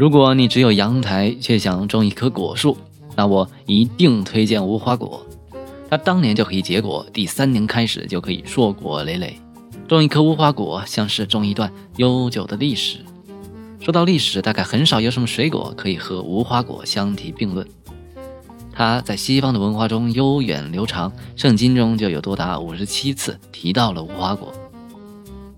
如果你只有阳台却想种一棵果树，那我一定推荐无花果。它当年就可以结果，第三年开始就可以硕果累累。种一棵无花果，像是种一段悠久的历史。说到历史，大概很少有什么水果可以和无花果相提并论。它在西方的文化中悠远流长，圣经中就有多达五十七次提到了无花果。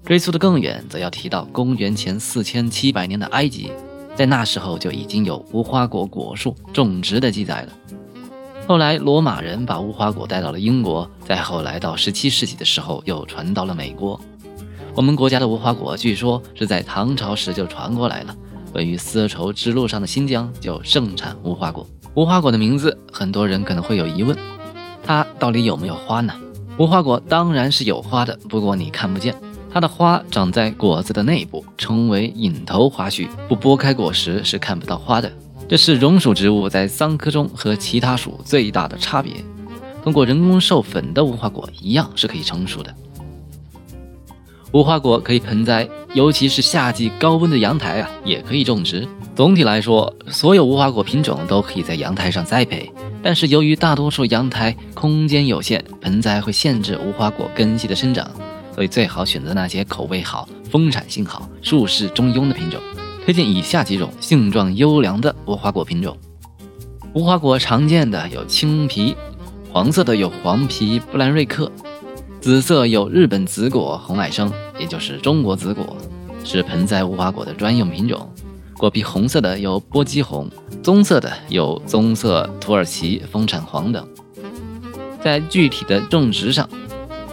追溯的更远，则要提到公元前四千七百年的埃及，在那时候就已经有无花果果树种植的记载了。后来罗马人把无花果带到了英国，再后来到十七世纪的时候又传到了美国。我们国家的无花果据说是在唐朝时就传过来了。位于丝绸之路上的新疆就盛产无花果。无花果的名字，很多人可能会有疑问：它到底有没有花呢？无花果当然是有花的，不过你看不见。它的花长在果子的内部，称为隐头花序，不剥开果实是看不到花的。这是榕属植物在桑科中和其他属最大的差别。通过人工授粉的无花果一样是可以成熟的。无花果可以盆栽，尤其是夏季高温的阳台啊，也可以种植。总体来说，所有无花果品种都可以在阳台上栽培。但是由于大多数阳台空间有限，盆栽会限制无花果根系的生长，所以最好选择那些口味好、丰产性好、树势中庸的品种。推荐以下几种性状优良的无花果品种。无花果常见的有青皮，黄色的有黄皮布兰瑞克，紫色有日本紫果红矮生，也就是中国紫果，是盆栽无花果的专用品种。果皮红色的有波姬红，棕色的有棕色土耳其丰产黄等。在具体的种植上，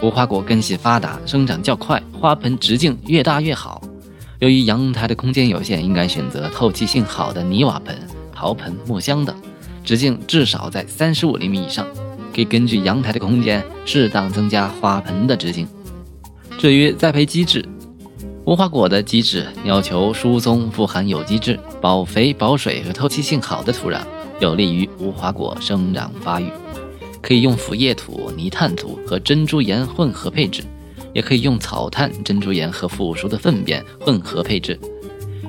无花果根系发达，生长较快，花盆直径越大越好。由于阳台的空间有限，应该选择透气性好的泥瓦盆、陶盆、木箱等，直径至少在三十五厘米以上。可以根据阳台的空间适当增加花盆的直径。至于栽培机制，无花果的机制要求疏松、富含有机质、保肥、保水和透气性好的土壤，有利于无花果生长发育。可以用腐叶土、泥炭土和珍珠岩混合配置。也可以用草炭、珍珠岩和腐熟的粪便混合配置。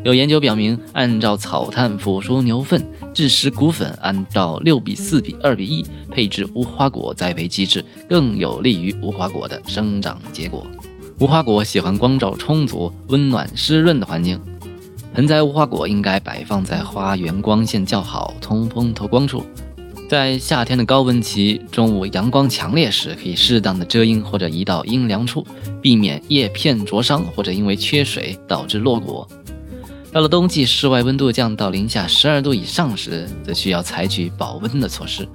有研究表明，按照草炭、腐熟牛粪、制石骨粉，按照六比四比二比一配置无花果栽培机制，更有利于无花果的生长结果。无花果喜欢光照充足、温暖湿润的环境，盆栽无花果应该摆放在花园光线较好、通风透光处。在夏天的高温期，中午阳光强烈时，可以适当的遮阴或者移到阴凉处，避免叶片灼伤或者因为缺水导致落果。到了冬季，室外温度降到零下十二度以上时，则需要采取保温的措施。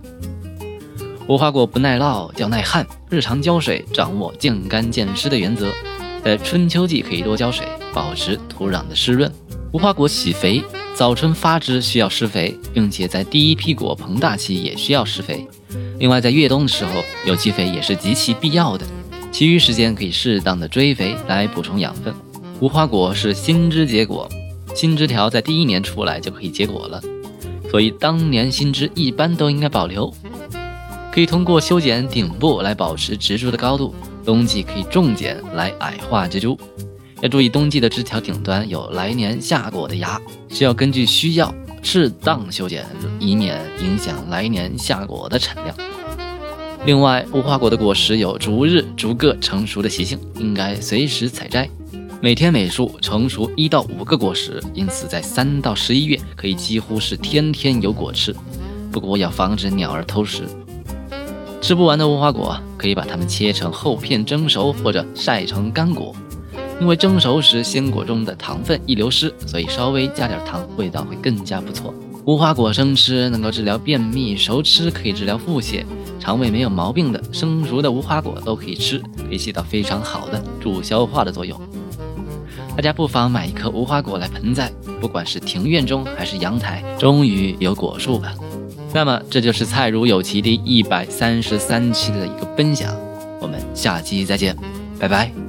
无花果不耐涝，较耐旱，日常浇水掌握见干见湿的原则，在春秋季可以多浇水，保持土壤的湿润。无花果喜肥。早春发枝需要施肥，并且在第一批果膨大期也需要施肥。另外，在越冬的时候，有机肥也是极其必要的。其余时间可以适当的追肥来补充养分。无花果是新枝结果，新枝条在第一年出来就可以结果了，所以当年新枝一般都应该保留。可以通过修剪顶部来保持植株的高度，冬季可以重剪来矮化植株。要注意，冬季的枝条顶端有来年下果的芽，需要根据需要适当修剪，以免影响来年下果的产量。另外，无花果的果实有逐日逐个成熟的习性，应该随时采摘。每天每树成熟一到五个果实，因此在三到十一月可以几乎是天天有果吃。不过要防止鸟儿偷食。吃不完的无花果，可以把它们切成厚片蒸熟，或者晒成干果。因为蒸熟时鲜果中的糖分易流失，所以稍微加点糖，味道会更加不错。无花果生吃能够治疗便秘，熟吃可以治疗腹泻。肠胃没有毛病的生熟的无花果都可以吃，可以起到非常好的助消化的作用。大家不妨买一颗无花果来盆栽，不管是庭院中还是阳台，终于有果树了。那么这就是菜如有奇第一百三十三期的一个分享，我们下期再见，拜拜。